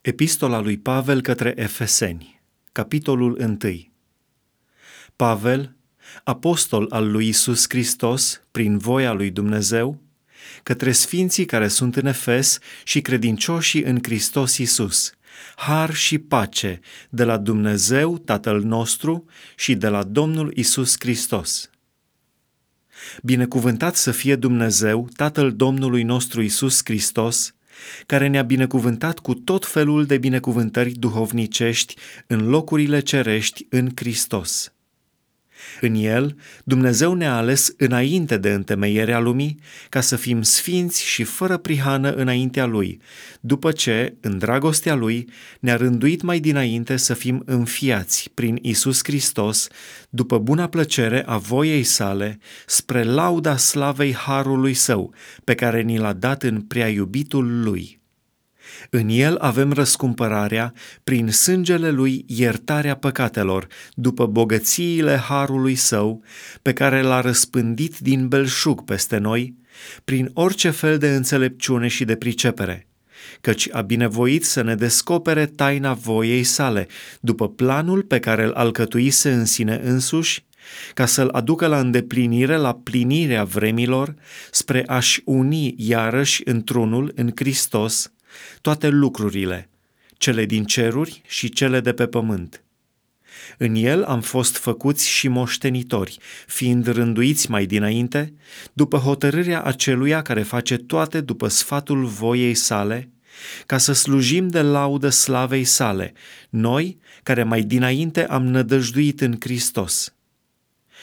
Epistola lui Pavel către Efeseni, capitolul 1. Pavel, apostol al lui Isus Hristos, prin voia lui Dumnezeu, către sfinții care sunt în Efes și credincioșii în Hristos Isus, har și pace de la Dumnezeu Tatăl nostru și de la Domnul Isus Hristos. Binecuvântat să fie Dumnezeu, Tatăl Domnului nostru Isus Hristos, care ne-a binecuvântat cu tot felul de binecuvântări duhovnicești în locurile cerești în Hristos. În el, Dumnezeu ne-a ales înainte de întemeierea lumii ca să fim sfinți și fără prihană înaintea lui, după ce, în dragostea lui, ne-a rânduit mai dinainte să fim înfiați prin Isus Hristos, după buna plăcere a voiei sale, spre lauda slavei harului său, pe care ni l-a dat în prea iubitul lui. În el avem răscumpărarea, prin sângele lui iertarea păcatelor, după bogățiile harului său, pe care l-a răspândit din belșug peste noi, prin orice fel de înțelepciune și de pricepere căci a binevoit să ne descopere taina voiei sale, după planul pe care îl alcătuise în sine însuși, ca să-l aducă la îndeplinire, la plinirea vremilor, spre a-și uni iarăși într-unul în Hristos, toate lucrurile, cele din ceruri și cele de pe pământ. În el am fost făcuți și moștenitori, fiind rânduiți mai dinainte, după hotărârea aceluia care face toate după sfatul voiei sale, ca să slujim de laudă slavei sale, noi care mai dinainte am nădăjduit în Hristos.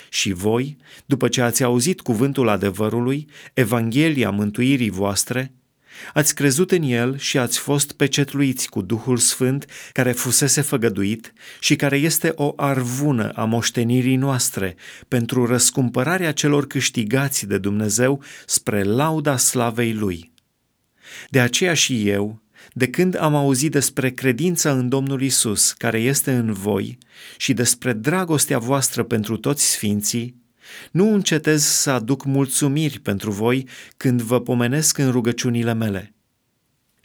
Și voi, după ce ați auzit cuvântul adevărului, Evanghelia mântuirii voastre, Ați crezut în el și ați fost pecetluiți cu Duhul Sfânt care fusese făgăduit și care este o arvună a moștenirii noastre pentru răscumpărarea celor câștigați de Dumnezeu spre lauda slavei Lui. De aceea și eu, de când am auzit despre credința în Domnul Isus care este în voi și despre dragostea voastră pentru toți sfinții, nu încetez să aduc mulțumiri pentru voi când vă pomenesc în rugăciunile mele.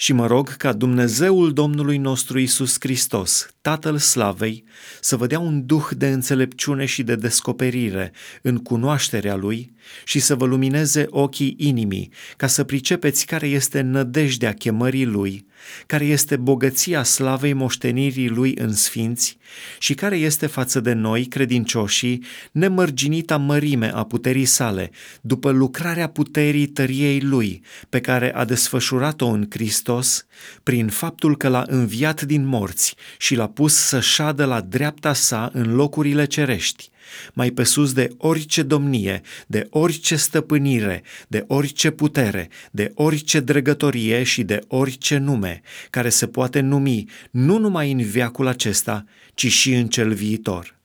Și mă rog ca Dumnezeul Domnului nostru Isus Hristos, Tatăl Slavei, să vă dea un duh de înțelepciune și de descoperire în cunoașterea Lui și să vă lumineze ochii inimii, ca să pricepeți care este nădejdea chemării Lui, care este bogăția slavei moștenirii Lui în sfinți și care este față de noi, credincioșii, nemărginita mărime a puterii sale, după lucrarea puterii tăriei Lui, pe care a desfășurat-o în Hristos, prin faptul că l-a înviat din morți și l-a pus să șadă la dreapta sa în locurile cerești, mai pe sus de orice domnie, de orice stăpânire, de orice putere, de orice dregătorie și de orice nume, care se poate numi nu numai în viacul acesta, ci și în cel viitor.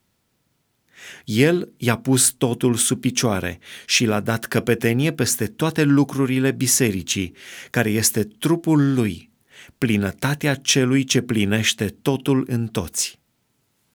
El i-a pus totul sub picioare și l-a dat căpetenie peste toate lucrurile bisericii, care este trupul lui, plinătatea celui ce plinește totul în toți.